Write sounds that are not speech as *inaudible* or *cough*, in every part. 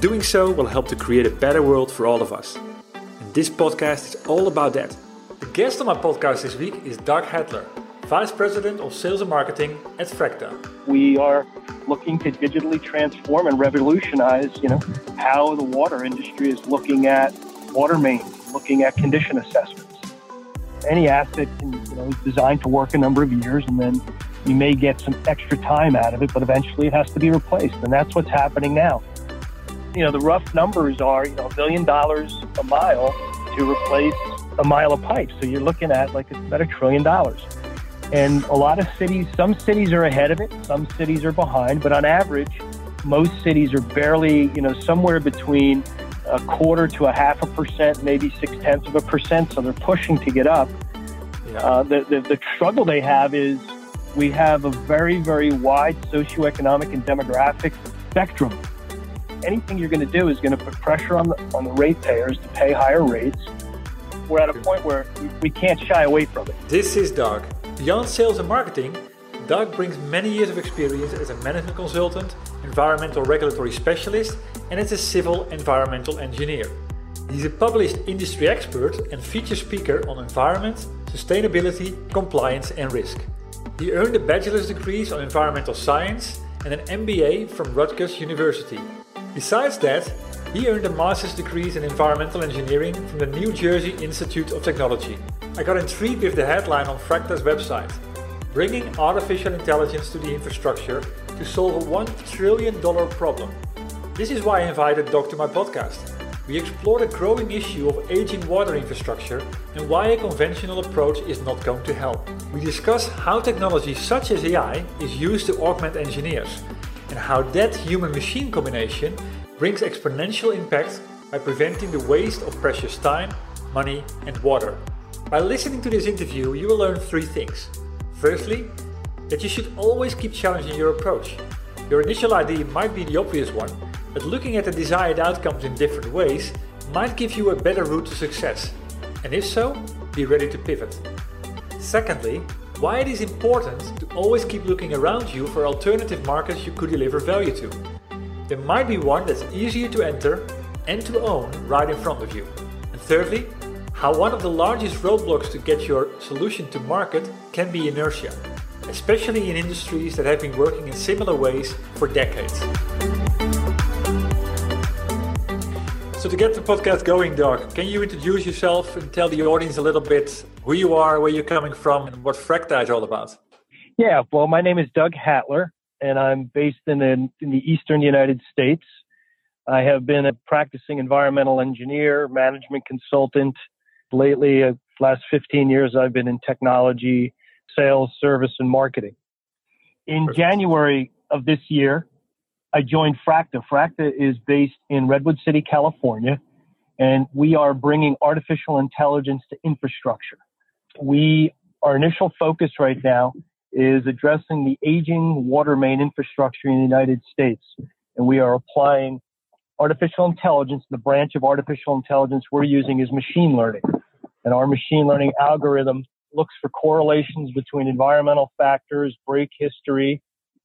Doing so will help to create a better world for all of us. And this podcast is all about that. The guest on my podcast this week is Doug Hattler, Vice President of Sales and Marketing at Fracta. We are looking to digitally transform and revolutionize, you know, how the water industry is looking at water mains, looking at condition assessments. Any asset can, you know, is designed to work a number of years and then you may get some extra time out of it, but eventually it has to be replaced. And that's what's happening now you know, the rough numbers are, you know, a billion dollars a mile to replace a mile of pipe. So you're looking at like about a trillion dollars. And a lot of cities, some cities are ahead of it, some cities are behind, but on average, most cities are barely, you know, somewhere between a quarter to a half a percent, maybe six tenths of a percent. So they're pushing to get up. Yeah. Uh, the, the, the struggle they have is we have a very, very wide socioeconomic and demographic spectrum anything you're going to do is going to put pressure on the, on the ratepayers to pay higher rates. We're at a point where we, can't shy away from it. This is Doug. Beyond sales and marketing, Doug brings many years of experience as a management consultant, environmental regulatory specialist, and as a civil environmental engineer. He's a published industry expert and feature speaker on environment, sustainability, compliance, and risk. He earned a bachelor's degree on environmental science and an MBA from Rutgers University. Besides that, he earned a master's degree in environmental engineering from the New Jersey Institute of Technology. I got intrigued with the headline on Fracta's website Bringing Artificial Intelligence to the Infrastructure to Solve a $1 trillion problem. This is why I invited Doc to my podcast. We explore the growing issue of aging water infrastructure and why a conventional approach is not going to help. We discuss how technology such as AI is used to augment engineers and how that human machine combination brings exponential impact by preventing the waste of precious time, money, and water. By listening to this interview, you will learn three things. Firstly, that you should always keep challenging your approach. Your initial idea might be the obvious one, but looking at the desired outcomes in different ways might give you a better route to success. And if so, be ready to pivot. Secondly, why it is important to always keep looking around you for alternative markets you could deliver value to. There might be one that's easier to enter and to own right in front of you. And thirdly, how one of the largest roadblocks to get your solution to market can be inertia, especially in industries that have been working in similar ways for decades. So to get the podcast going, Doc, can you introduce yourself and tell the audience a little bit who you are, where you're coming from, and what Fracta is all about? Yeah, well, my name is Doug Hatler, and I'm based in the, in the eastern United States. I have been a practicing environmental engineer, management consultant. Lately, uh, last 15 years, I've been in technology, sales, service, and marketing. In Perfect. January of this year, I joined Fracta. Fracta is based in Redwood City, California, and we are bringing artificial intelligence to infrastructure. We, our initial focus right now is addressing the aging water main infrastructure in the United States, and we are applying artificial intelligence. The branch of artificial intelligence we're using is machine learning, and our machine learning algorithm looks for correlations between environmental factors, break history,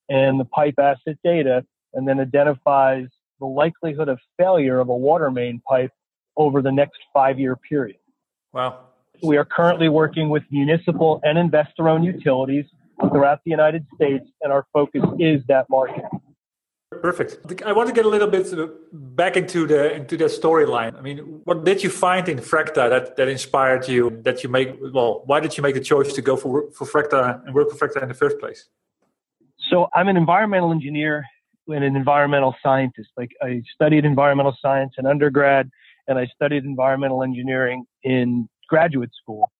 and the pipe asset data and then identifies the likelihood of failure of a water main pipe over the next five year period. Wow. We are currently working with municipal and investor owned utilities throughout the United States, and our focus is that market. Perfect. I want to get a little bit uh, back into the into the storyline. I mean, what did you find in Fracta that, that inspired you? That you make well, why did you make the choice to go for for Fracta and work for Fracta in the first place? So I'm an environmental engineer an environmental scientist. Like I studied environmental science in undergrad, and I studied environmental engineering in graduate school.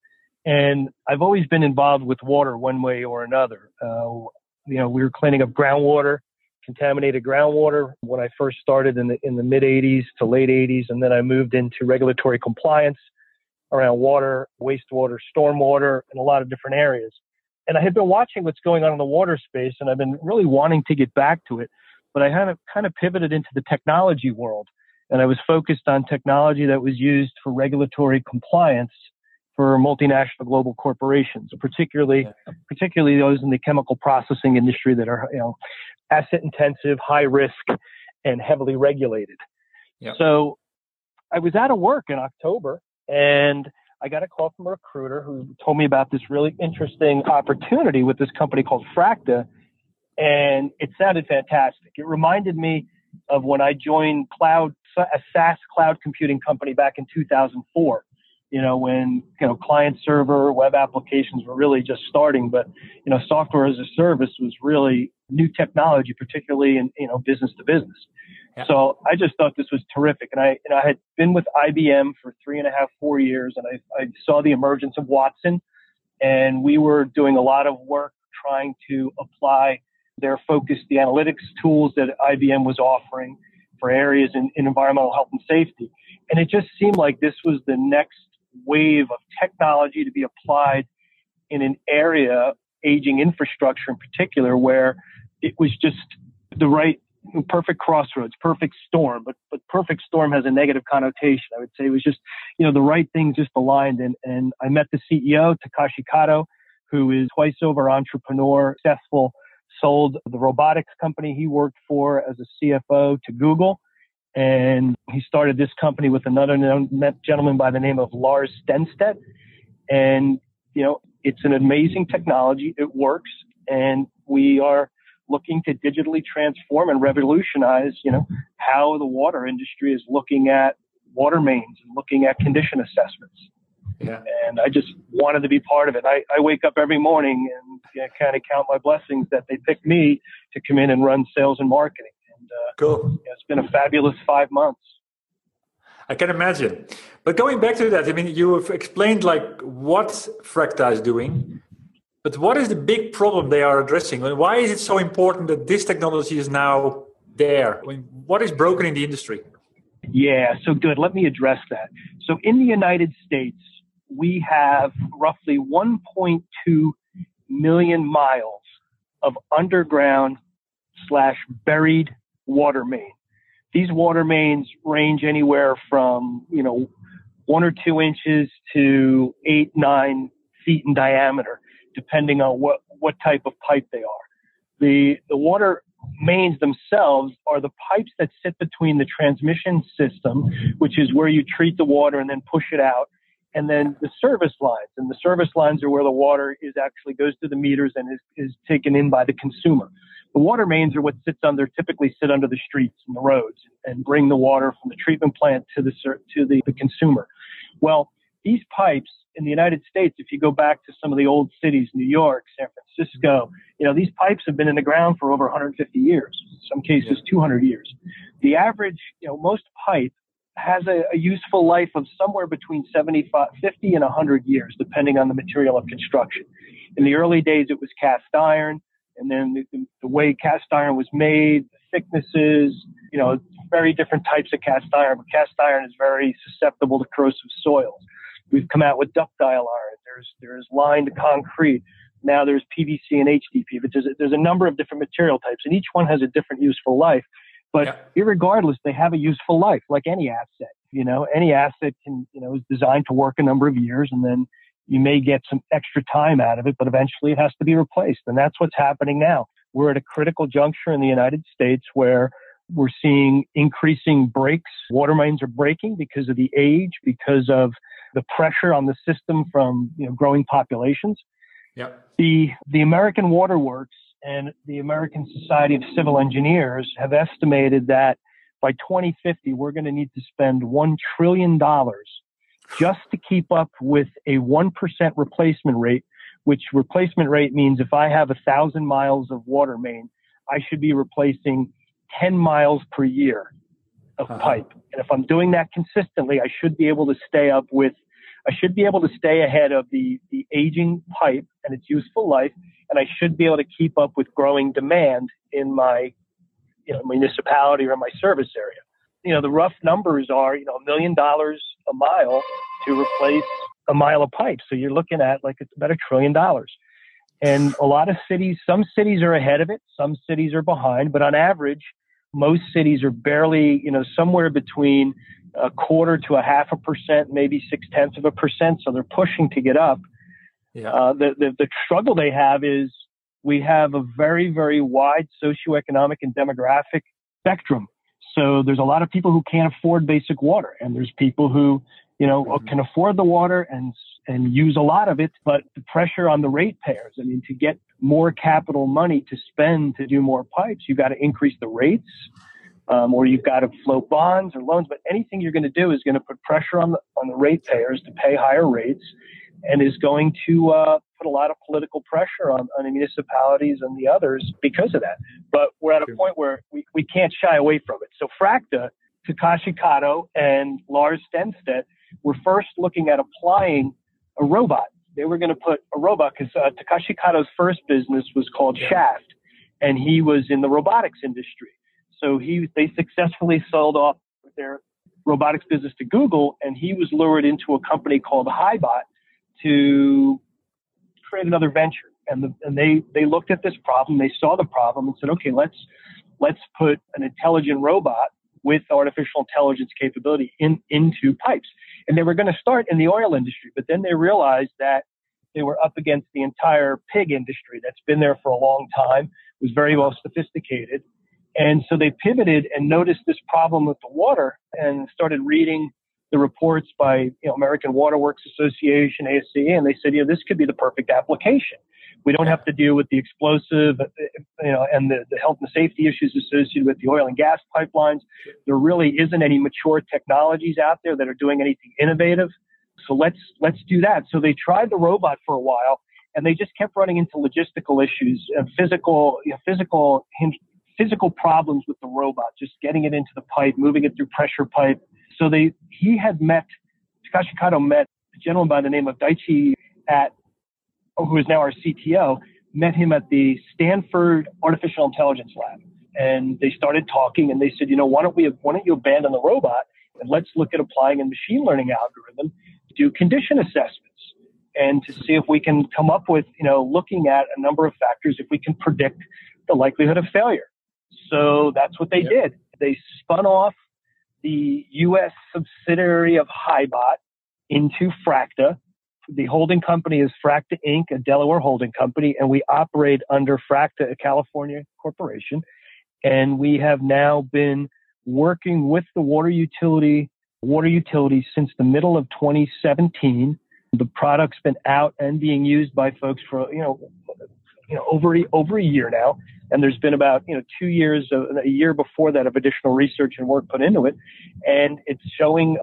And I've always been involved with water one way or another. Uh, you know, we were cleaning up groundwater, contaminated groundwater when I first started in the in the mid 80s to late 80s, and then I moved into regulatory compliance around water, wastewater, stormwater, and a lot of different areas. And I had been watching what's going on in the water space, and I've been really wanting to get back to it. But I had kind of pivoted into the technology world, and I was focused on technology that was used for regulatory compliance for multinational global corporations, particularly particularly those in the chemical processing industry that are you know asset intensive, high risk, and heavily regulated. So I was out of work in October, and I got a call from a recruiter who told me about this really interesting opportunity with this company called Fracta, and it sounded fantastic. It reminded me of when I joined cloud a SaaS cloud computing company back in 2004 you know, when, you know, client server web applications were really just starting, but, you know, software as a service was really new technology, particularly in, you know, business to business. Yeah. So I just thought this was terrific. And I, and I had been with IBM for three and a half, four years, and I, I saw the emergence of Watson, and we were doing a lot of work trying to apply their focused the analytics tools that IBM was offering for areas in, in environmental health and safety. And it just seemed like this was the next wave of technology to be applied in an area, aging infrastructure in particular, where it was just the right perfect crossroads, perfect storm, but but perfect storm has a negative connotation. I would say it was just, you know, the right thing just aligned. And and I met the CEO, Takashi Kato, who is twice over entrepreneur, successful, sold the robotics company he worked for as a CFO to Google and he started this company with another gentleman by the name of Lars Stenstedt. And, you know, it's an amazing technology. It works. And we are looking to digitally transform and revolutionize, you know, how the water industry is looking at water mains and looking at condition assessments. Yeah. And I just wanted to be part of it. I, I wake up every morning and you know, kind of count my blessings that they picked me to come in and run sales and marketing uh, cool. Yeah, it's been a fabulous five months. I can imagine. But going back to that, I mean, you have explained like what Fracta is doing, but what is the big problem they are addressing? And why is it so important that this technology is now there? I mean, what is broken in the industry? Yeah, so good. Let me address that. So in the United States, we have roughly 1.2 million miles of underground slash buried water main. These water mains range anywhere from, you know, one or two inches to eight, nine feet in diameter, depending on what, what type of pipe they are. The, the water mains themselves are the pipes that sit between the transmission system, which is where you treat the water and then push it out, and then the service lines. And the service lines are where the water is actually goes to the meters and is, is taken in by the consumer. The water mains are what sits under, typically sit under the streets and the roads and bring the water from the treatment plant to the, to the, the consumer. Well, these pipes in the United States, if you go back to some of the old cities, New York, San Francisco, you know, these pipes have been in the ground for over 150 years, in some cases 200 years. The average, you know, most pipe has a, a, useful life of somewhere between 75, 50 and 100 years, depending on the material of construction. In the early days, it was cast iron and then the, the, way cast iron was made, the thicknesses, you know, very different types of cast iron. But cast iron is very susceptible to corrosive soils. We've come out with ductile iron. There's there's lined concrete. Now there's PVC and HDPE. But there's a, there's a number of different material types, and each one has a different useful life. But regardless, they have a useful life, like any asset. You know, any asset can you know is designed to work a number of years, and then you may get some extra time out of it, but eventually it has to be replaced. And that's what's happening now. We're at a critical juncture in the United States where we're seeing increasing breaks. Water mains are breaking because of the age, because of the pressure on the system from you know growing populations. Yep. The the American Water Works and the American Society of Civil Engineers have estimated that by 2050 we're going to need to spend one trillion dollars just to keep up with a one percent replacement rate. Which replacement rate means if I have a thousand miles of water main, I should be replacing 10 miles per year of uh-huh. pipe. And if I'm doing that consistently, I should be able to stay up with I should be able to stay ahead of the, the aging pipe and its useful life, and I should be able to keep up with growing demand in my you know, municipality or my service area. You know, the rough numbers are, you know, a million dollars a mile to replace a mile of pipe. So you're looking at like it's about a trillion dollars. And a lot of cities, some cities are ahead of it, some cities are behind, but on average, most cities are barely, you know, somewhere between a quarter to a half a percent, maybe six tenths of a percent. So they're pushing to get up. Yeah. Uh, the, the, the struggle they have is we have a very, very wide socioeconomic and demographic spectrum. So there's a lot of people who can't afford basic water, and there's people who, you know, mm-hmm. can afford the water and and use a lot of it, but the pressure on the ratepayers. I mean, to get more capital money to spend to do more pipes, you've got to increase the rates um, or you've got to float bonds or loans. But anything you're going to do is going to put pressure on the, on the ratepayers to pay higher rates and is going to uh, put a lot of political pressure on, on the municipalities and the others because of that. But we're at a point where we, we can't shy away from it. So Fracta, Takashi Kato, and Lars Stenstedt were first looking at applying a robot. They were going to put a robot because uh, Takashi Kato's first business was called yeah. Schaft, and he was in the robotics industry. So he they successfully sold off their robotics business to Google, and he was lured into a company called HiBot to create another venture. And, the, and they they looked at this problem, they saw the problem, and said, okay, let's let's put an intelligent robot with artificial intelligence capability in into pipes. And they were going to start in the oil industry, but then they realized that they were up against the entire pig industry that's been there for a long time, was very well sophisticated. And so they pivoted and noticed this problem with the water and started reading the reports by you know, American Waterworks Association, ASCE, and they said, you know, this could be the perfect application. We don't have to deal with the explosive, uh, you know, and the, the health and safety issues associated with the oil and gas pipelines. There really isn't any mature technologies out there that are doing anything innovative. So let's let's do that. So they tried the robot for a while, and they just kept running into logistical issues and physical you know, physical physical problems with the robot, just getting it into the pipe, moving it through pressure pipe. So they he had met Takashi Kato met a gentleman by the name of Daichi at who is now our CTO, met him at the Stanford Artificial Intelligence Lab. And they started talking and they said, you know, why don't we, why don't you abandon the robot and let's look at applying a machine learning algorithm to do condition assessments and to see if we can come up with, you know, looking at a number of factors, if we can predict the likelihood of failure. So that's what they yep. did. They spun off the U.S. subsidiary of HiBot into Fracta, the holding company is Fracta Inc., a Delaware holding company, and we operate under Fracta, a California corporation. And we have now been working with the water utility, water utility since the middle of 2017. The product's been out and being used by folks for, you know, you know, over, over a year now. And there's been about, you know, two years, of, a year before that of additional research and work put into it. And it's showing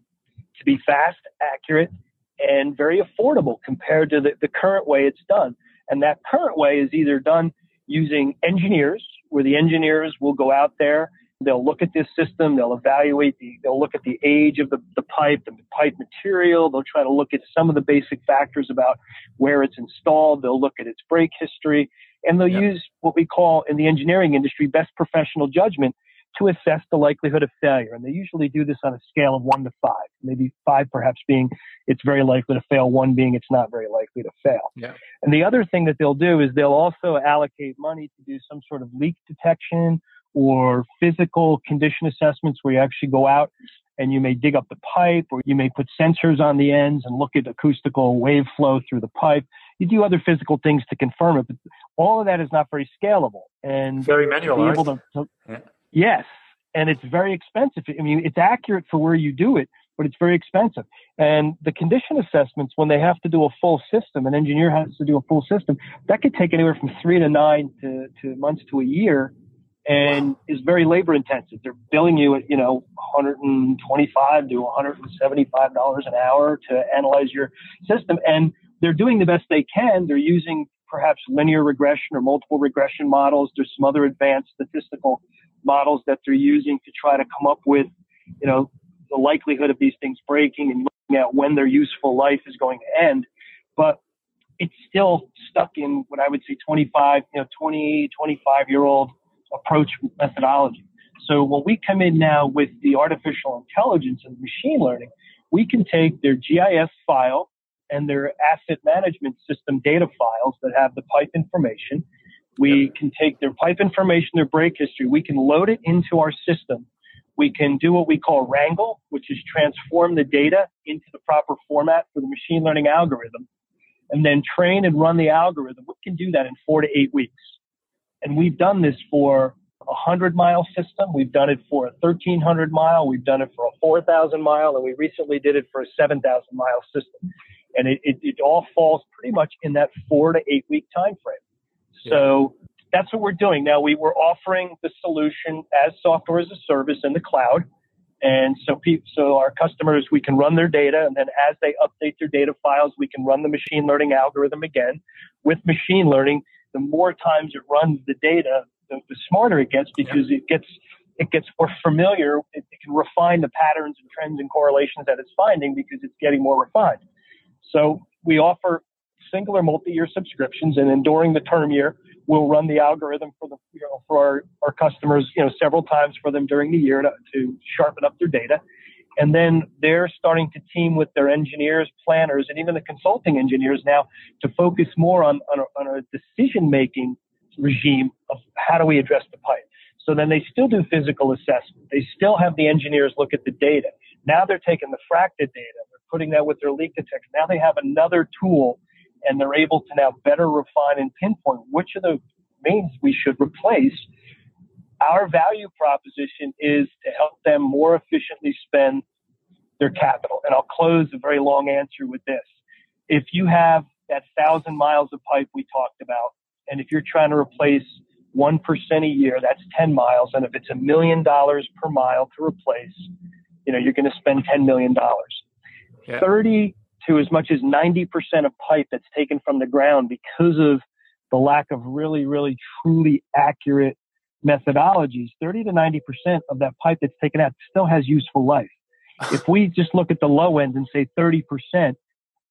to be fast, accurate, and very affordable compared to the, the current way it's done. And that current way is either done using engineers, where the engineers will go out there, they'll look at this system, they'll evaluate the, they'll look at the age of the, the pipe, the pipe material, they'll try to look at some of the basic factors about where it's installed, they'll look at its break history, and they'll use what we call in the engineering industry best professional judgment to assess the likelihood of failure. And they usually do this on a scale of one to five, maybe five perhaps being it's very likely to fail, one being it's not very likely to fail. Yeah. And the other thing that they'll do is they'll also allocate money to do some sort of leak detection or physical condition assessments where you actually go out and you may dig up the pipe or you may put sensors on the ends and look at acoustical wave flow through the pipe. You do other physical things to confirm it, but all of that is not very scalable and very manual. To, to, yeah. Yes, and it's very expensive. I mean, it's accurate for where you do it, but it's very expensive. And the condition assessments, when they have to do a full system, an engineer has to do a full system, that could take anywhere from three to nine to, to months to a year and is very labor intensive. They're billing you at, you know, 125 to 175 dollars an hour to analyze your system, and they're doing the best they can. They're using perhaps linear regression or multiple regression models. There's some other advanced statistical models that they're using to try to come up with, you know, the likelihood of these things breaking and looking at when their useful life is going to end. But it's still stuck in what I would say 25, you know, 20, 25 year old approach methodology. So when we come in now with the artificial intelligence and machine learning, we can take their GIS file and their asset management system data files that have the pipe information. We can take their pipe information, their break history. We can load it into our system. We can do what we call wrangle, which is transform the data into the proper format for the machine learning algorithm, and then train and run the algorithm. We can do that in four to eight weeks. And we've done this for a 100 mile system. We've done it for a 1300 mile. We've done it for a 4,000 mile. And we recently did it for a 7,000 mile system. And it, it, it, all falls pretty much in that four to eight week time frame. Yeah. So that's what we're doing. Now we were offering the solution as software as a service in the cloud. And so, people, so our customers, we can run their data, and then as they update their data files, we can run the machine learning algorithm again. With machine learning, the more times it runs the data, the, the smarter it gets because yeah. it gets it gets more familiar. It, it, can refine the patterns and trends and correlations that it's finding because it's getting more refined. So we offer singular multi-year subscriptions, and then during the term year, we'll run the algorithm for the you know for our, our customers you know several times for them during the year to, to sharpen up their data. And then they're starting to team with their engineers, planners, and even the consulting engineers now to focus more on, on, a, on a decision making regime of how do we address the pipe. So then they still do physical assessment. They still have the engineers look at the data. Now they're taking the Fracta data, they're putting that with their leak detector. Now they have another tool and they're able to now better refine and pinpoint which of the mains we should replace our value proposition is to help them more efficiently spend their capital. And I'll close a very long answer with this. If you have that thousand miles of pipe we talked about, and if you're trying to replace 1% a year, that's 10 miles. And if it's a million dollars per mile to replace, you know, you're going to spend $10 million. Yeah. 30 to as much as 90% of pipe that's taken from the ground because of the lack of really, really, truly accurate methodologies, 30 to 90% of that pipe that's taken out still has useful life. if we just look at the low end and say 30%,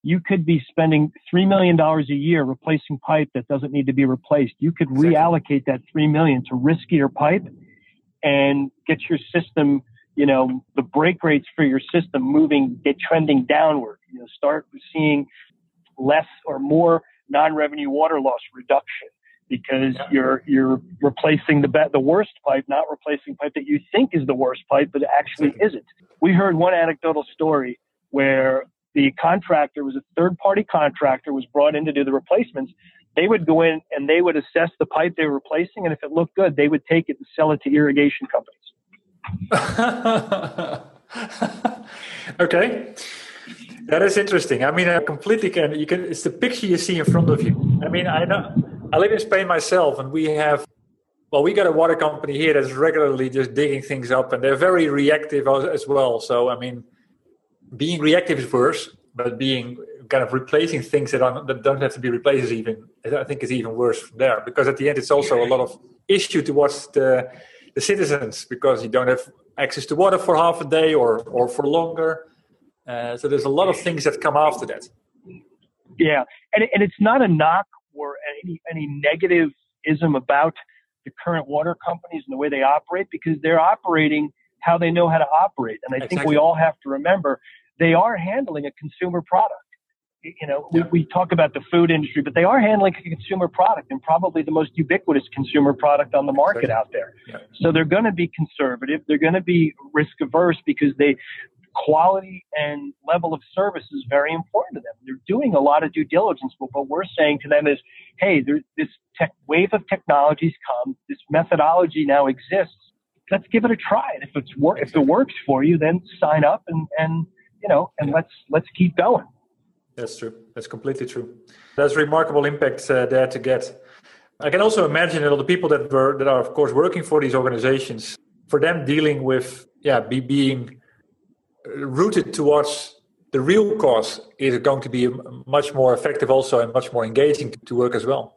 you could be spending $3 million a year replacing pipe that doesn't need to be replaced. You could reallocate that 3 million to riskier pipe and get your system, you know, the break rates for your system moving, get trending downward. You know, start seeing less or more non-revenue water loss reduction because yeah. you're you're replacing the the worst pipe, not replacing pipe that you think is the worst pipe, but it actually isn't. We heard one anecdotal story where the contractor was a third party contractor was brought in to do the replacements. They would go in and they would assess the pipe they were replacing, and if it looked good, they would take it and sell it to irrigation companies. *laughs* okay. That is interesting. I mean, I completely can. You can. It's the picture you see in front of you. I mean, I know I live in Spain myself, and we have, well, we got a water company here that's regularly just digging things up, and they're very reactive as well. So, I mean, being reactive is worse, but being kind of replacing things that, are, that don't have to be replaced is even, I think, is even worse there because at the end, it's also a lot of issue towards the the citizens because you don't have access to water for half a day or or for longer. Uh, so there's a lot of things that come after that. Yeah, and and it's not a knock any any negativism about the current water companies and the way they operate because they're operating how they know how to operate. And I exactly. think we all have to remember they are handling a consumer product. You know, yeah. we, we talk about the food industry, but they are handling a consumer product and probably the most ubiquitous consumer product on the market exactly. out there. Yeah. So they're going to be conservative. They're going to be risk averse because they quality and level of service is very important to them. They're doing a lot of due diligence, but what we're saying to them is, hey, there, this tech, wave of technologies come, this methodology now exists. Let's give it a try. And if it's wor- if it works for you, then sign up and, and you know, and let's let's keep going. That's true. That's completely true. That's remarkable impact uh, there to get. I can also imagine that all the people that were that are of course working for these organizations, for them dealing with yeah, be being rooted towards the real cause is going to be much more effective also and much more engaging to work as well.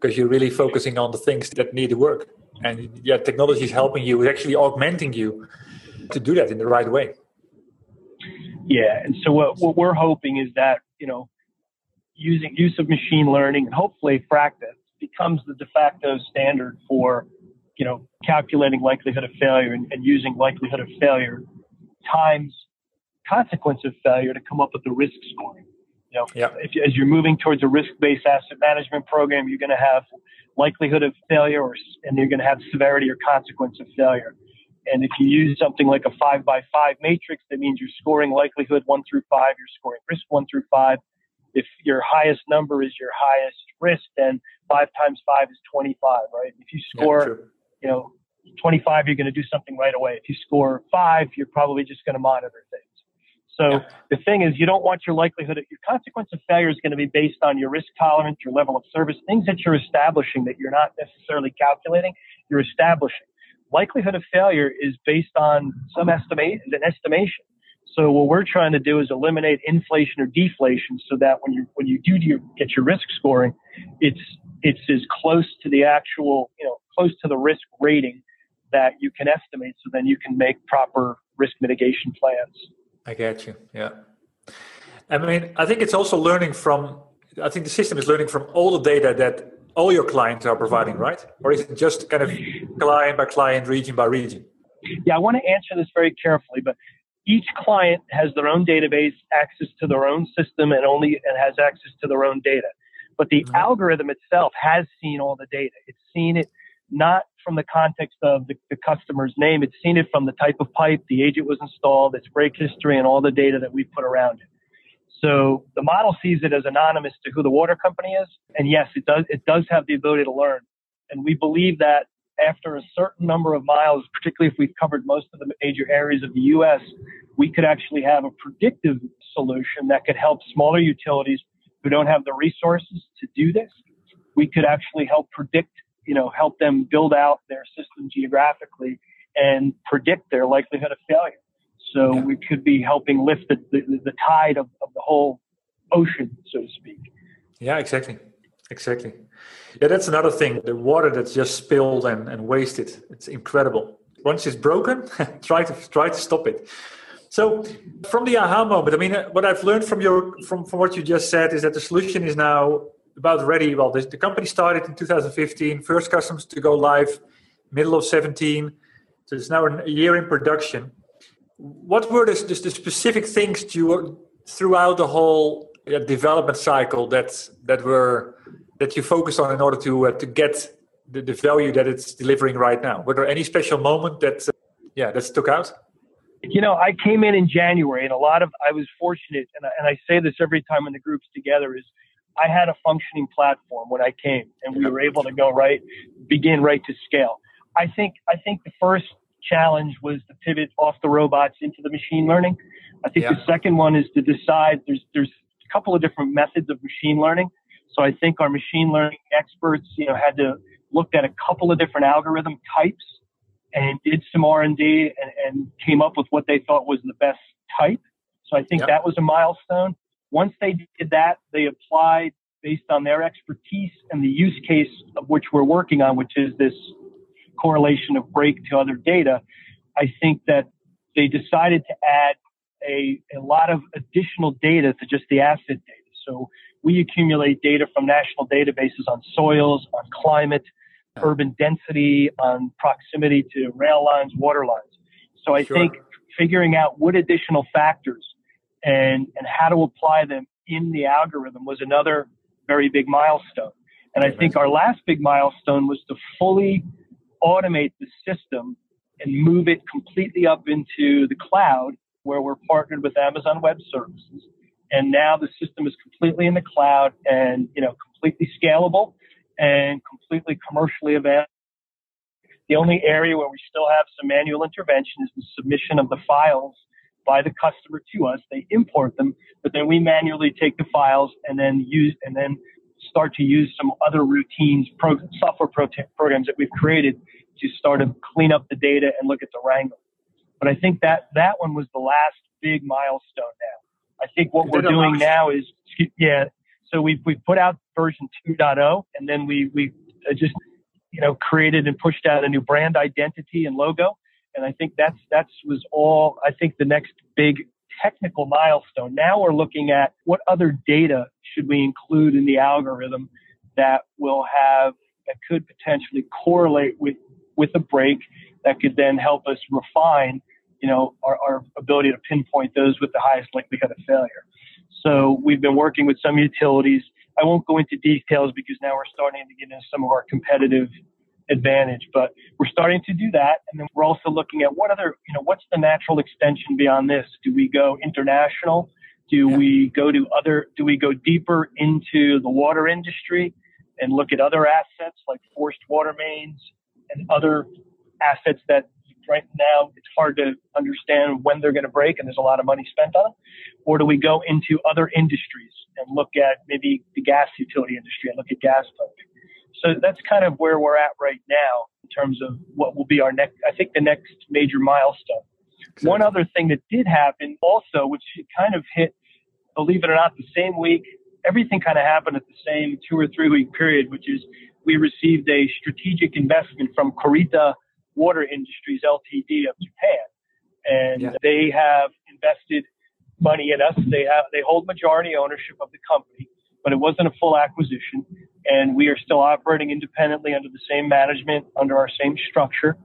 Because you're really focusing on the things that need to work. And yeah technology is helping you it's actually augmenting you to do that in the right way. Yeah and so what, what we're hoping is that you know using use of machine learning and hopefully Fracta's becomes the de facto standard for you know calculating likelihood of failure and, and using likelihood of failure times consequence of failure to come up with the risk scoring. You know, if, as you're moving towards a risk-based asset management program, you're going to have likelihood of failure, or, and you're going to have severity or consequence of failure. And if you use something like a five by five matrix, that means you're scoring likelihood one through five, you're scoring risk one through five. If your highest number is your highest risk, then five times five is 25, right? If you score, yeah, you know, 25, you're going to do something right away. If you score five, you're probably just going to monitor things. So the thing is, you don't want your likelihood of your consequence of failure is going to be based on your risk tolerance, your level of service, things that you're establishing that you're not necessarily calculating, you're establishing. Likelihood of failure is based on some estimate, an estimation. So what we're trying to do is eliminate inflation or deflation so that when you when you do your, get your risk scoring, it's it's as close to the actual, you know, close to the risk rating that you can estimate so then you can make proper risk mitigation plans. I get you. Yeah. I mean, I think it's also learning from, I think the system is learning from all the data that all your clients are providing, right? Or is it just kind of client by client, region by region? Yeah, I want to answer this very carefully, but each client has their own database, access to their own system, and only and has access to their own data. But the mm-hmm. algorithm itself has seen all the data. It's seen it not from the context of the, the, customer's name. It's seen it from the type of pipe, the age it was installed, its break history, and all the data that we put around it. So the model sees it as anonymous to who the water company is. And yes, it does, it does have the ability to learn. And we believe that after a certain number of miles, particularly if we've covered most of the major areas of the U.S., we could actually have a predictive solution that could help smaller utilities who don't have the resources to do this. We could actually help predict you know, help them build out their system geographically and predict their likelihood of failure. So we could be helping lift the, the, the tide of, of the whole ocean, so to speak. Yeah, exactly. Exactly. Yeah, that's another thing. The water that's just spilled and, and wasted. It's incredible. Once it's broken, *laughs* try to try to stop it. So from the aha moment, I mean, what I've learned from your from, from what you just said is that the solution is now about ready. Well, the, the company started in 2015. First customers to go live middle of 17. So it's now a year in production. What were the, the, the specific things you throughout the whole uh, development cycle that that were that you focused on in order to uh, to get the, the value that it's delivering right now? Were there any special moment that uh, yeah that stuck out? You know, I came in in January, and a lot of I was fortunate, and I, and I say this every time when the group's together is I had a functioning platform when I came, and we were able to go right, begin right to scale. I think I think the first challenge was to pivot off the robots into the machine learning. I think yeah. the second one is to decide there's there's a couple of different methods of machine learning. So I think our machine learning experts, you know, had to look at a couple of different algorithm types and did some R and D and came up with what they thought was the best type. So I think yeah. that was a milestone. Once they did that, they applied based on their expertise and the use case of which we're working on, which is this correlation of break to other data. I think that they decided to add a, a lot of additional data to just the asset data. So we accumulate data from national databases on soils, on climate, urban density, on proximity to rail lines, water lines. So I sure. think figuring out what additional factors and, and how to apply them in the algorithm was another very big milestone. And I think our last big milestone was to fully automate the system and move it completely up into the cloud where we're partnered with Amazon Web Services. And now the system is completely in the cloud and, you know, completely scalable and completely commercially available. The only area where we still have some manual intervention is the submission of the files by the customer to us. They import them, but then we manually take the files and then use and then start to use some other routines, pro, software pro, programs that we've created to start to clean up the data and look at the wrangle. But I think that that one was the last big milestone now. I think what we're doing now is, yeah, so we've, we've put out version 2.0 and then we, we uh, just, you know, created and pushed out a new brand identity and logo. And I think that's, that's was all, I think the next big technical milestone. Now we're looking at what other data should we include in the algorithm that will have, that could potentially correlate with, with a break that could then help us refine you know, our, our ability to pinpoint those with the highest likelihood of failure. So we've been working with some utilities. I won't go into details because now we're starting to get into some of our competitive advantage, but we're starting to do that. And then we're also looking at what other, you know, what's the natural extension beyond this? Do we go international? Do yeah. we go to other, do we go deeper into the water industry and look at other assets like forced water mains and other assets that right now it's hard to understand when they're going to break and there's a lot of money spent on them? Or do we go into other industries and look at maybe the gas utility industry and look at gas pumping? So that's kind of where we're at right now in terms of what will be our next, I think the next major milestone. Exactly. One other thing that did happen also, which kind of hit, believe it or not, the same week, everything kind of happened at the same two or three week period, which is we received a strategic investment from Kurita Water Industries Ltd. of Japan, and yeah. they have invested money in us. They have they hold majority ownership of the company, but it wasn't a full acquisition, and we are still operating independently under the same management, under our same structure.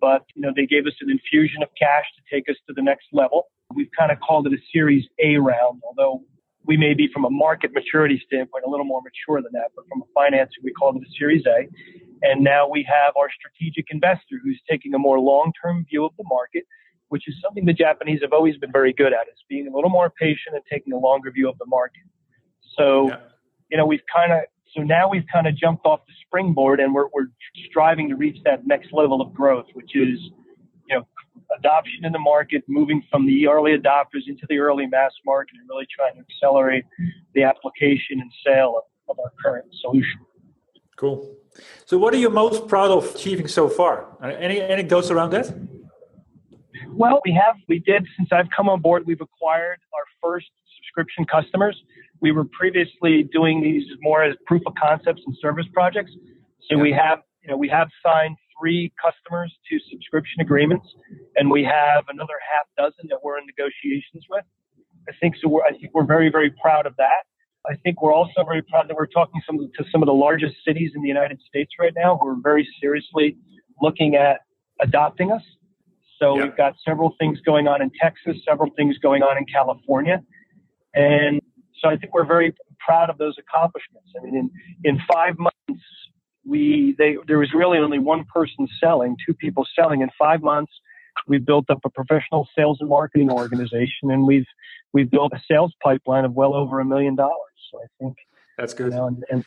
But you know, they gave us an infusion of cash to take us to the next level. We've kind of called it a Series A round, although we may be from a market maturity standpoint a little more mature than that, but from a financing, we called it a Series A. And now we have our strategic investor who's taking a more long-term view of the market, which is something the Japanese have always been very good at, is being a little more patient and taking a longer view of the market. So, yeah. you know, we've kind of, so now we've kind of jumped off the springboard and we're, we're striving to reach that next level of growth, which is, you know, adoption in the market, moving from the early adopters into the early mass market, and really trying to accelerate the application and sale of, of our current solution. Cool. So, what are you most proud of achieving so far? Uh, any anecdotes around that? Well, we have, we did, since I've come on board, we've acquired our first subscription customers. We were previously doing these more as proof of concepts and service projects. So yeah. we have, you know, we have signed three customers to subscription agreements, and we have another half dozen that we're in negotiations with. I think so. We're, I think we're very, very proud of that. I think we're also very proud that we're talking some, to some of the largest cities in the United States right now who are very seriously looking at adopting us. So we've got several things going on in Texas, several things going on in California. And so I think we're very proud of those accomplishments. I mean, in, in five months, we they there was really only one person selling, two people selling. In five months, we've built up a professional sales and marketing organization, and we've we've built a sales pipeline of well over a million dollars. So I think that's good. You know, and, and,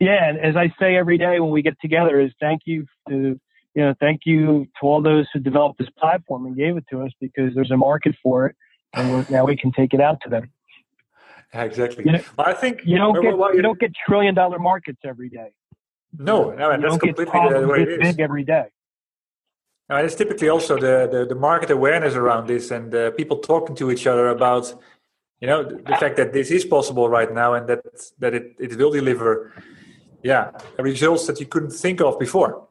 yeah, and as I say every day when we get together, is thank you to you know thank you to all those who developed this platform and gave it to us because there's a market for it, and now we can take it out to them. *laughs* Exactly. You know, I think you don't get you don't get trillion dollar markets every day. No, no, and that's completely the way it is. Big every day. No, it's typically also the, the, the market awareness around this and uh, people talking to each other about, you know, the, the, fact that this is possible right now and that that it, it will deliver, yeah, results that you couldn't think of before.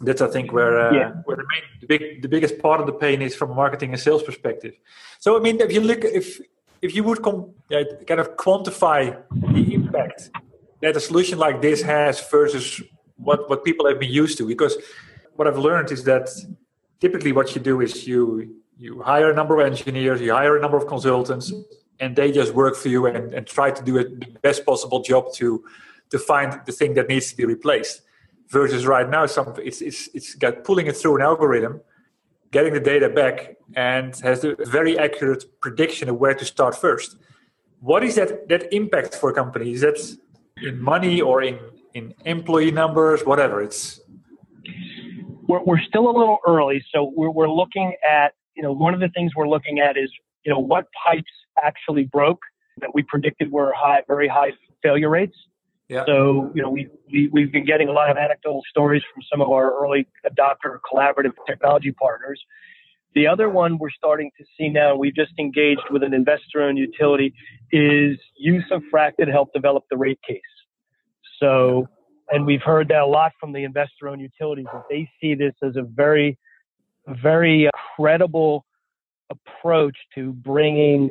That's I think where uh, yeah. where the, main, the big the biggest part of the pain is from a marketing and sales perspective. So I mean, if you look if if you would com- kind of quantify the impact that a solution like this has versus what, what people have been used to. Because what I've learned is that typically what you do is you you hire a number of engineers, you hire a number of consultants, and they just work for you and, and try to do the best possible job to to find the thing that needs to be replaced. Versus right now, some it's it's it's got pulling it through an algorithm, getting the data back, and has a very accurate prediction of where to start first. What is that that impact for companies? That in money or in in employee numbers, whatever. It's we're, we're still a little early, so we're, we're looking at you know one of the things we're looking at is you know, what pipes actually broke that we predicted were high, very high failure rates. Yeah. So, you know, we, we, we've been getting a lot of anecdotal stories from some of our early adopter collaborative technology partners. The other one we're starting to see now, we've just engaged with an investor owned utility, is use of Fracta to help develop the rate case. So, and we've heard that a lot from the investor owned utilities that they see this as a very, very credible approach to bringing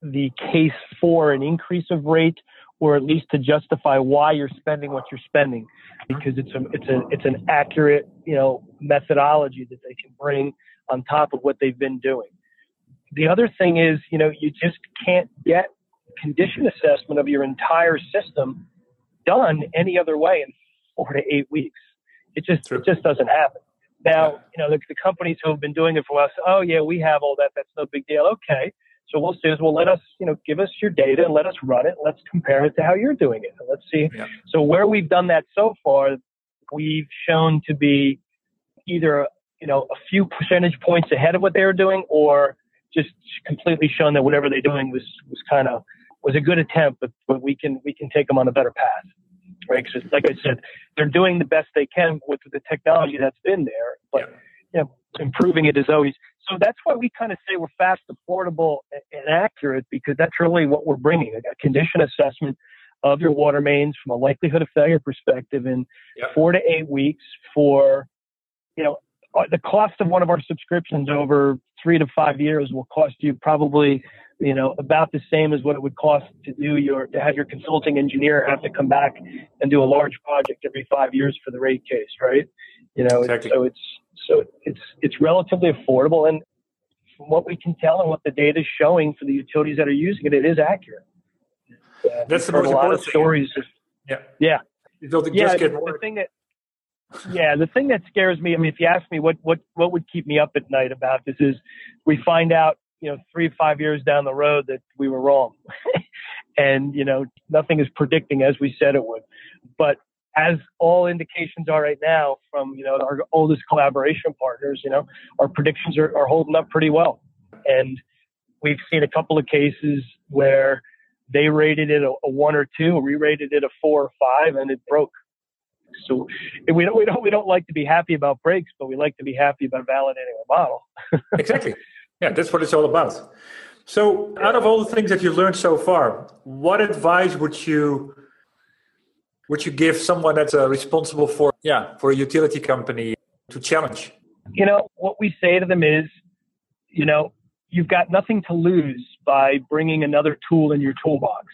the case for an increase of rate or at least to justify why you're spending what you're spending. Because it's a it's a it's an accurate you know methodology that they can bring on top of what they've been doing. The other thing is you know you just can't get condition assessment of your entire system done any other way in four to eight weeks. It just True. it just doesn't happen. Now you know the, the companies who have been doing it for us oh yeah we have all that that's no big deal. Okay so we'll say is, well, let us, you know, give us your data and let us run it. Let's compare it to how you're doing it. And let's see. Yeah. So where we've done that so far, we've shown to be either, you know, a few percentage points ahead of what they were doing or just completely shown that whatever they're doing was, was kind of, was a good attempt, but, but we can, we can take them on a better path. Right. Cause like I said, they're doing the best they can with the technology that's been there, but yeah. you know, improving it is always so that's why we kind of say we're fast, affordable, and accurate because that's really what we're bringing a condition assessment of your water mains from a likelihood of failure perspective in yep. four to eight weeks for, you know, uh, the cost of one of our subscriptions over three to five years will cost you probably, you know, about the same as what it would cost to do your, to have your consulting engineer have to come back and do a large project every five years for the rate case, right? You know, exactly. so it's, so it's it's relatively affordable, and from what we can tell and what the data is showing for the utilities that are using it, it is accurate. Uh, That's the most important thing. stories. Yeah, yeah, yeah. The, the thing that yeah, the thing that scares me. I mean, if you ask me what what what would keep me up at night about this is, we find out you know three five years down the road that we were wrong, *laughs* and you know nothing is predicting as we said it would. But as all indications are right now from you know our oldest collaboration partners, you know our predictions are, are holding up pretty well, and we've seen a couple of cases where they rated it a, a one or two, we rated it a four or five, and it broke. So we don't we don't we don't like to be happy about breaks, but we like to be happy about validating a model. *laughs* exactly. Yeah, that's what it's all about. So, out of all the things that you've learned so far, what advice would you would you give someone that's uh, responsible for yeah for a utility company to challenge? You know what we say to them is you know you've got nothing to lose by bringing another tool in your toolbox.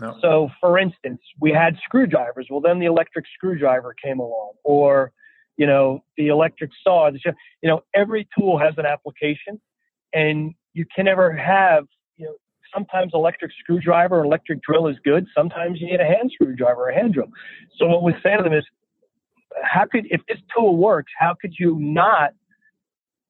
No. so for instance we had screwdrivers. Well then the electric screwdriver came along or you know the electric saw you know every tool has an application and you can never have sometimes electric screwdriver or electric drill is good. Sometimes you need a hand screwdriver or a hand drill. So what we say to them is, how could, if this tool works, how could you not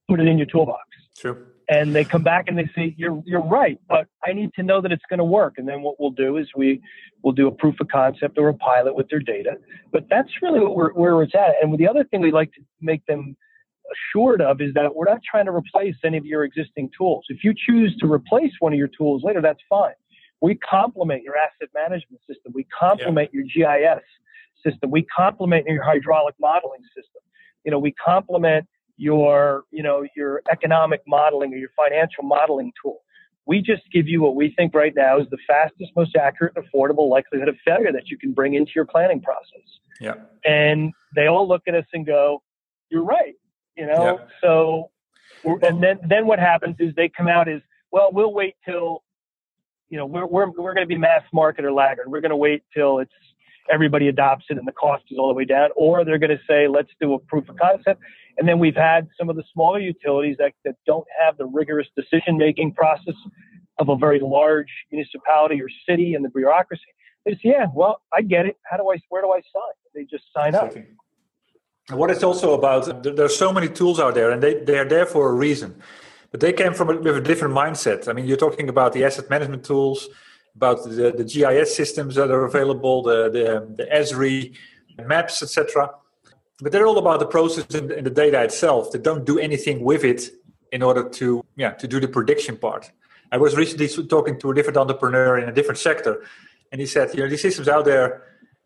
put it in your toolbox? True. And they come back and they say, you're, you're right, but I need to know that it's going to work. And then what we'll do is we will do a proof of concept or a pilot with their data. But that's really what we're, where it's at. And the other thing we like to make them assured of is that we're not trying to replace any of your existing tools. If you choose to replace one of your tools later, that's fine. We complement your asset management system. We complement yeah. your GIS system. We complement your hydraulic modeling system. You know, we complement your, you know, your economic modeling or your financial modeling tool. We just give you what we think right now is the fastest, most accurate, and affordable likelihood of failure that you can bring into your planning process. Yeah. And they all look at us and go, "You're right you know. Yep. So, and then then what happens is they come out is well, we'll wait till, you know, we're we're we're going to be mass market or laggard. We're going to wait till it's everybody adopts it and the cost is all the way down, or they're going to say let's do a proof of concept. And then we've had some of the smaller utilities that, that don't have the rigorous decision making process of a very large municipality or city and the bureaucracy. They say, yeah, well, I get it. How do I, where do I sign? They just sign up. What it's also about, there's so many tools out there, and they, they are there for a reason. But they came from a, with a different mindset. I mean, you're talking about the asset management tools, about the, the GIS systems that are available, the, the, the Esri, maps, etc. But they're all about the process and, and the data itself. They don't do anything with it in order to yeah to do the prediction part. I was recently talking to a different entrepreneur in a different sector, and he said, you know, these systems out there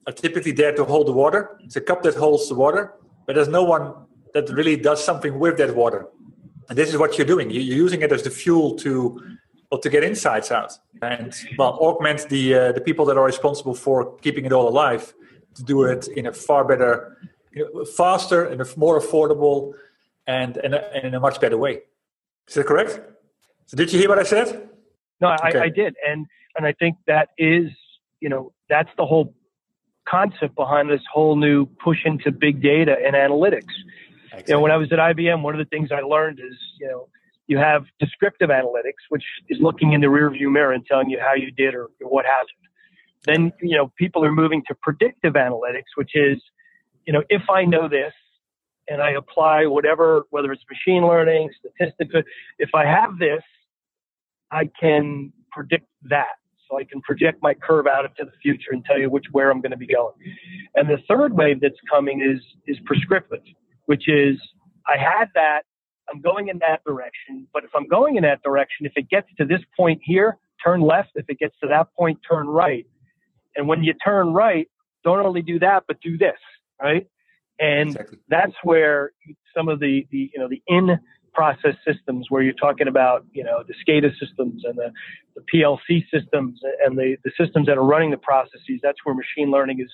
are typically there to hold the water. It's a cup that holds the water, but there's no one that really does something with that water. And this is what you're doing. You're using it as the fuel to well, to get insights out and well augment the uh, the people that are responsible for keeping it all alive to do it in a far better, you know, faster and a more affordable and, and, and in a much better way. Is that correct? So did you hear what I said? No, I, okay. I did, and and I think that is you know that's the whole concept behind this whole new push into big data and analytics. Exactly. You know, when I was at IBM, one of the things I learned is you know you have descriptive analytics, which is looking in the rearview mirror and telling you how you did or, or what happened. Then you know people are moving to predictive analytics, which is you know if I know this and I apply whatever, whether it's machine learning, statistics, if I have this, I can predict that. So I can project my curve out into the future and tell you which where I'm going to be going. And the third wave that's coming is is prescriptive, which is I had that, I'm going in that direction, but if I'm going in that direction, if it gets to this point here, turn left. If it gets to that point, turn right. And when you turn right, don't only do that, but do this, right? And exactly. that's where some of the, the, you know, the in process systems where you're talking about, you know, the SCADA systems and the, the PLC systems and the, the systems that are running the processes, that's where machine learning is,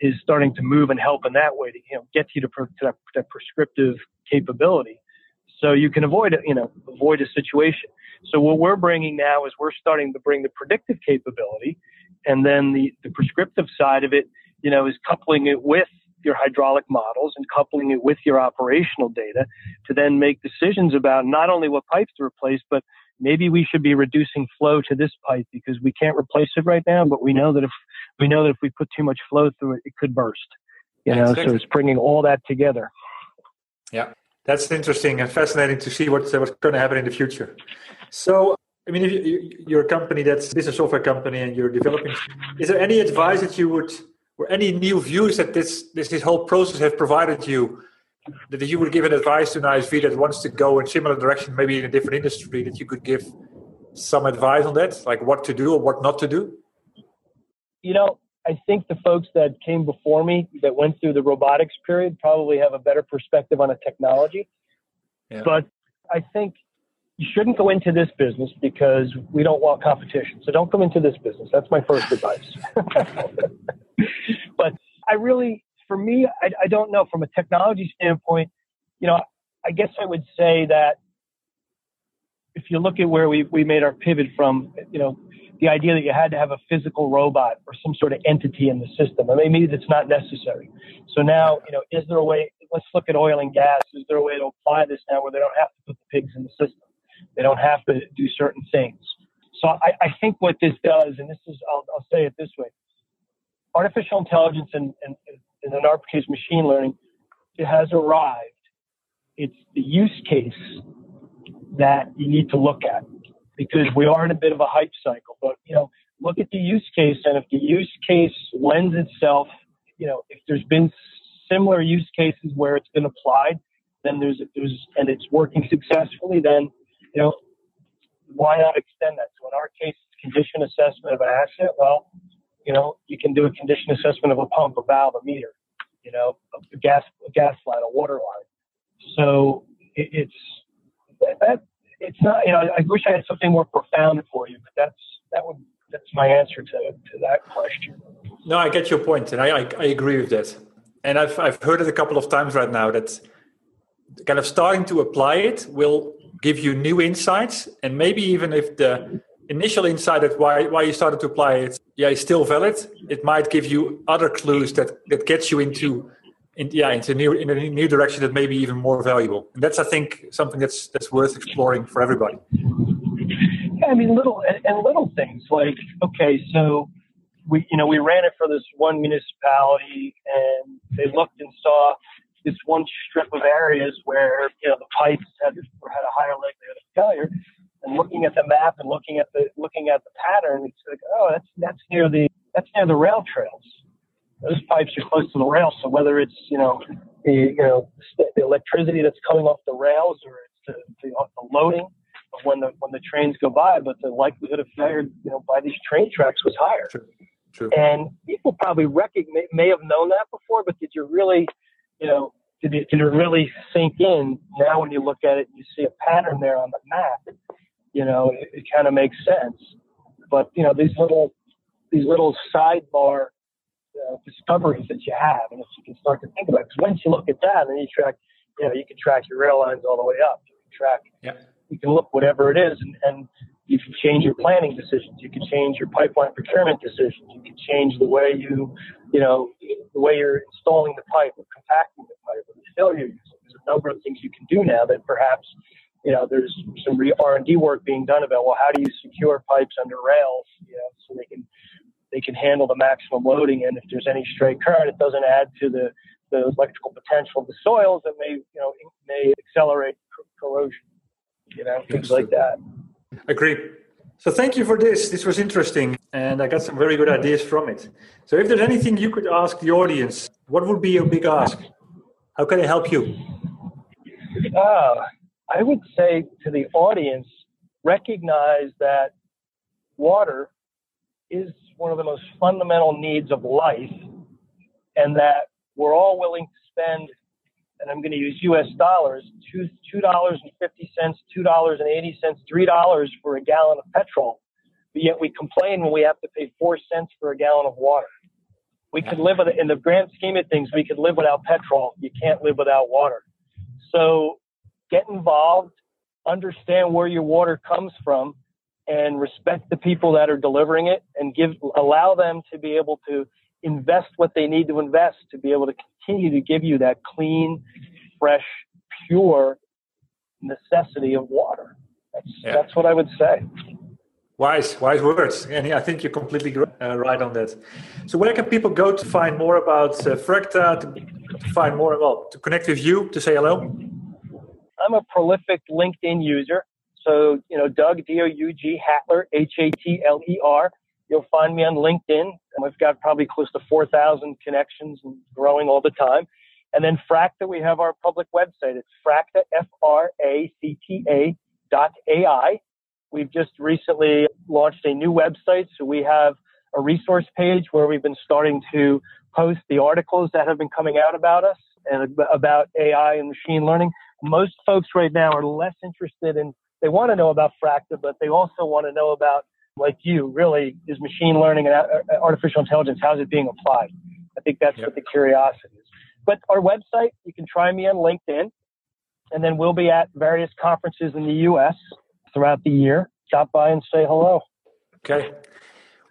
is starting to move and help in that way to, you know, get you to, to that, that prescriptive capability. So you can avoid, you know, avoid a situation. So what we're bringing now is we're starting to bring the predictive capability and then the, the prescriptive side of it, you know, is coupling it with your hydraulic models and coupling it with your operational data to then make decisions about not only what pipes to replace, but maybe we should be reducing flow to this pipe because we can't replace it right now, but we know that if we know that if we put too much flow through it, it could burst. You know, so it's bringing all that together. Yeah, that's interesting and fascinating to see what's what's going to happen in the future. So, I mean, if you, are a company that's a business software company and you're developing, is there any advice that you would or any new views that this this, this whole process have provided you that you would give an advice to an ISV that wants to go in similar direction, maybe in a different industry, that you could give some advice on that, like what to do or what not to do? You know, I think the folks that came before me that went through the robotics period probably have a better perspective on a technology. Yeah. But I think you shouldn't go into this business because we don't want competition. So don't come into this business. That's my first advice. *laughs* *laughs* but I really, for me, I, I don't know. From a technology standpoint, you know, I guess I would say that if you look at where we, we made our pivot from, you know, the idea that you had to have a physical robot or some sort of entity in the system. I mean, maybe that's not necessary. So now, you know, is there a way? Let's look at oil and gas. Is there a way to apply this now where they don't have to put the pigs in the system? They don't have to do certain things. So I, I think what this does, and this is, I'll, I'll say it this way: artificial intelligence and, and, and in our case, machine learning, it has arrived. It's the use case that you need to look at because we are in a bit of a hype cycle. But you know, look at the use case, and if the use case lends itself, you know, if there's been similar use cases where it's been applied, then there's there's and it's working successfully, then you know, why not extend that? So in our case, condition assessment of an asset. Well, you know, you can do a condition assessment of a pump, a valve, a meter, you know, a gas, a gas line, a water line. So it, it's that it's not. You know, I wish I had something more profound for you, but that's that would that's my answer to to that question. No, I get your point, and I I, I agree with that. And I've I've heard it a couple of times right now that kind of starting to apply it will give you new insights, and maybe even if the initial insight that why why you started to apply it yeah is still valid. It might give you other clues that that gets you into in, yeah into new in a new direction that may be even more valuable. And that's i think something that's that's worth exploring for everybody. Yeah i mean little and little things like okay so we you know we ran it for this one municipality and they looked and saw this one strip of areas where you know the pipes had had a higher likelihood of failure. and looking at the map and looking at the looking at the pattern, it's like, oh, that's that's near the that's near the rail trails. Those pipes are close to the rail, so whether it's you know the you know the electricity that's coming off the rails or it's to, to the loading when the when the trains go by, but the likelihood of failure, you know, by these train tracks was higher. True. True. And people probably recognize, may have known that before, but did you really, you know, did it, did it really sink in? Now, when you look at it, and you see a pattern there on the map. You know, it, it kind of makes sense. But you know, these little these little sidebar uh, discoveries that you have, and if you can start to think about, because once you look at that, and you track, you know, you can track your rail lines all the way up. You can track. Yeah. You can look whatever it is, and, and you can change your planning decisions. You can change your pipeline procurement decisions. You can change the way you, you know, the way you're installing the pipe or compacting the pipe or the failure. There's a number of things you can do now that perhaps, you know, there's some R&D work being done about, well, how do you secure pipes under rails, you know, so they can, they can handle the maximum loading. And if there's any stray current, it doesn't add to the, the electrical potential of the soils that may, you know, may accelerate corrosion, you know, things like that. Agree. So thank you for this. This was interesting, and I got some very good ideas from it. So if there's anything you could ask the audience, what would be your big ask? How can I help you? Uh, I would say to the audience, recognize that water is one of the most fundamental needs of life, and that we're all willing to spend and I'm going to use U.S. dollars, two two dollars and fifty cents, two dollars and eighty cents, three dollars for a gallon of petrol, but yet we complain when we have to pay four cents for a gallon of water. We could live with it in the grand scheme of things. We could live without petrol. You can't live without water. So get involved, understand where your water comes from, and respect the people that are delivering it, and give allow them to be able to invest what they need to invest to be able to continue to give you that clean, fresh, pure necessity of water. That's, yeah. that's what I would say. Wise, wise words. And I think you're completely uh, right on that. So, where can people go to find more about uh, Fracta, to, to find more, well, to connect with you, to say hello? I'm a prolific LinkedIn user. So, you know, Doug, D O U G, Hatler, H A T L E R. You'll find me on LinkedIn. We've got probably close to 4,000 connections and growing all the time. And then Fracta, we have our public website. It's Fracta, F-R-A-C-T-A dot A-I. We've just recently launched a new website. So we have a resource page where we've been starting to post the articles that have been coming out about us and about AI and machine learning. Most folks right now are less interested in, they want to know about Fracta, but they also want to know about like you really is machine learning and uh, artificial intelligence. How's it being applied? I think that's yep. what the curiosity is. But our website, you can try me on LinkedIn, and then we'll be at various conferences in the U.S. throughout the year. Stop by and say hello. Okay.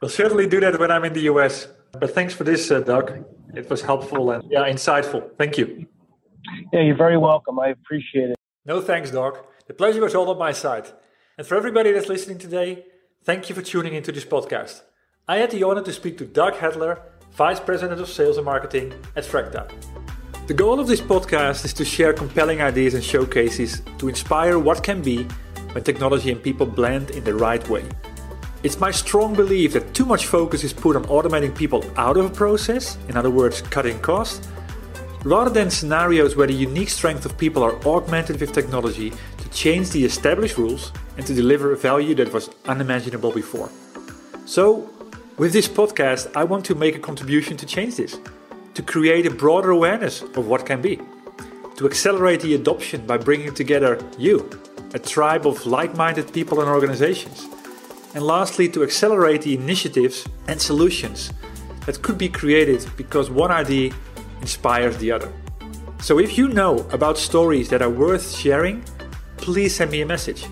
We'll certainly do that when I'm in the US. But thanks for this, uh, Doug. It was helpful and yeah, insightful. Thank you. Yeah, you're very welcome. I appreciate it. No thanks, Doug. The pleasure was all on my side. And for everybody that's listening today, Thank you for tuning into this podcast. I had the honor to speak to Doug Hatler, Vice President of Sales and Marketing at Fracta. The goal of this podcast is to share compelling ideas and showcases to inspire what can be when technology and people blend in the right way. It's my strong belief that too much focus is put on automating people out of a process, in other words, cutting costs, rather than scenarios where the unique strength of people are augmented with technology to change the established rules and to deliver a value that was unimaginable before. So, with this podcast, I want to make a contribution to change this, to create a broader awareness of what can be, to accelerate the adoption by bringing together you, a tribe of like minded people and organizations, and lastly, to accelerate the initiatives and solutions that could be created because one idea inspires the other. So, if you know about stories that are worth sharing, please send me a message.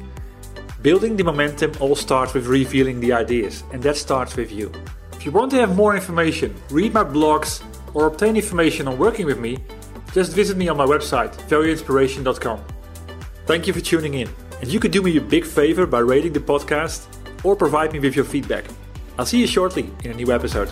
Building the momentum all starts with revealing the ideas, and that starts with you. If you want to have more information, read my blogs, or obtain information on working with me, just visit me on my website, valueinspiration.com. Thank you for tuning in, and you could do me a big favor by rating the podcast or provide me with your feedback. I'll see you shortly in a new episode.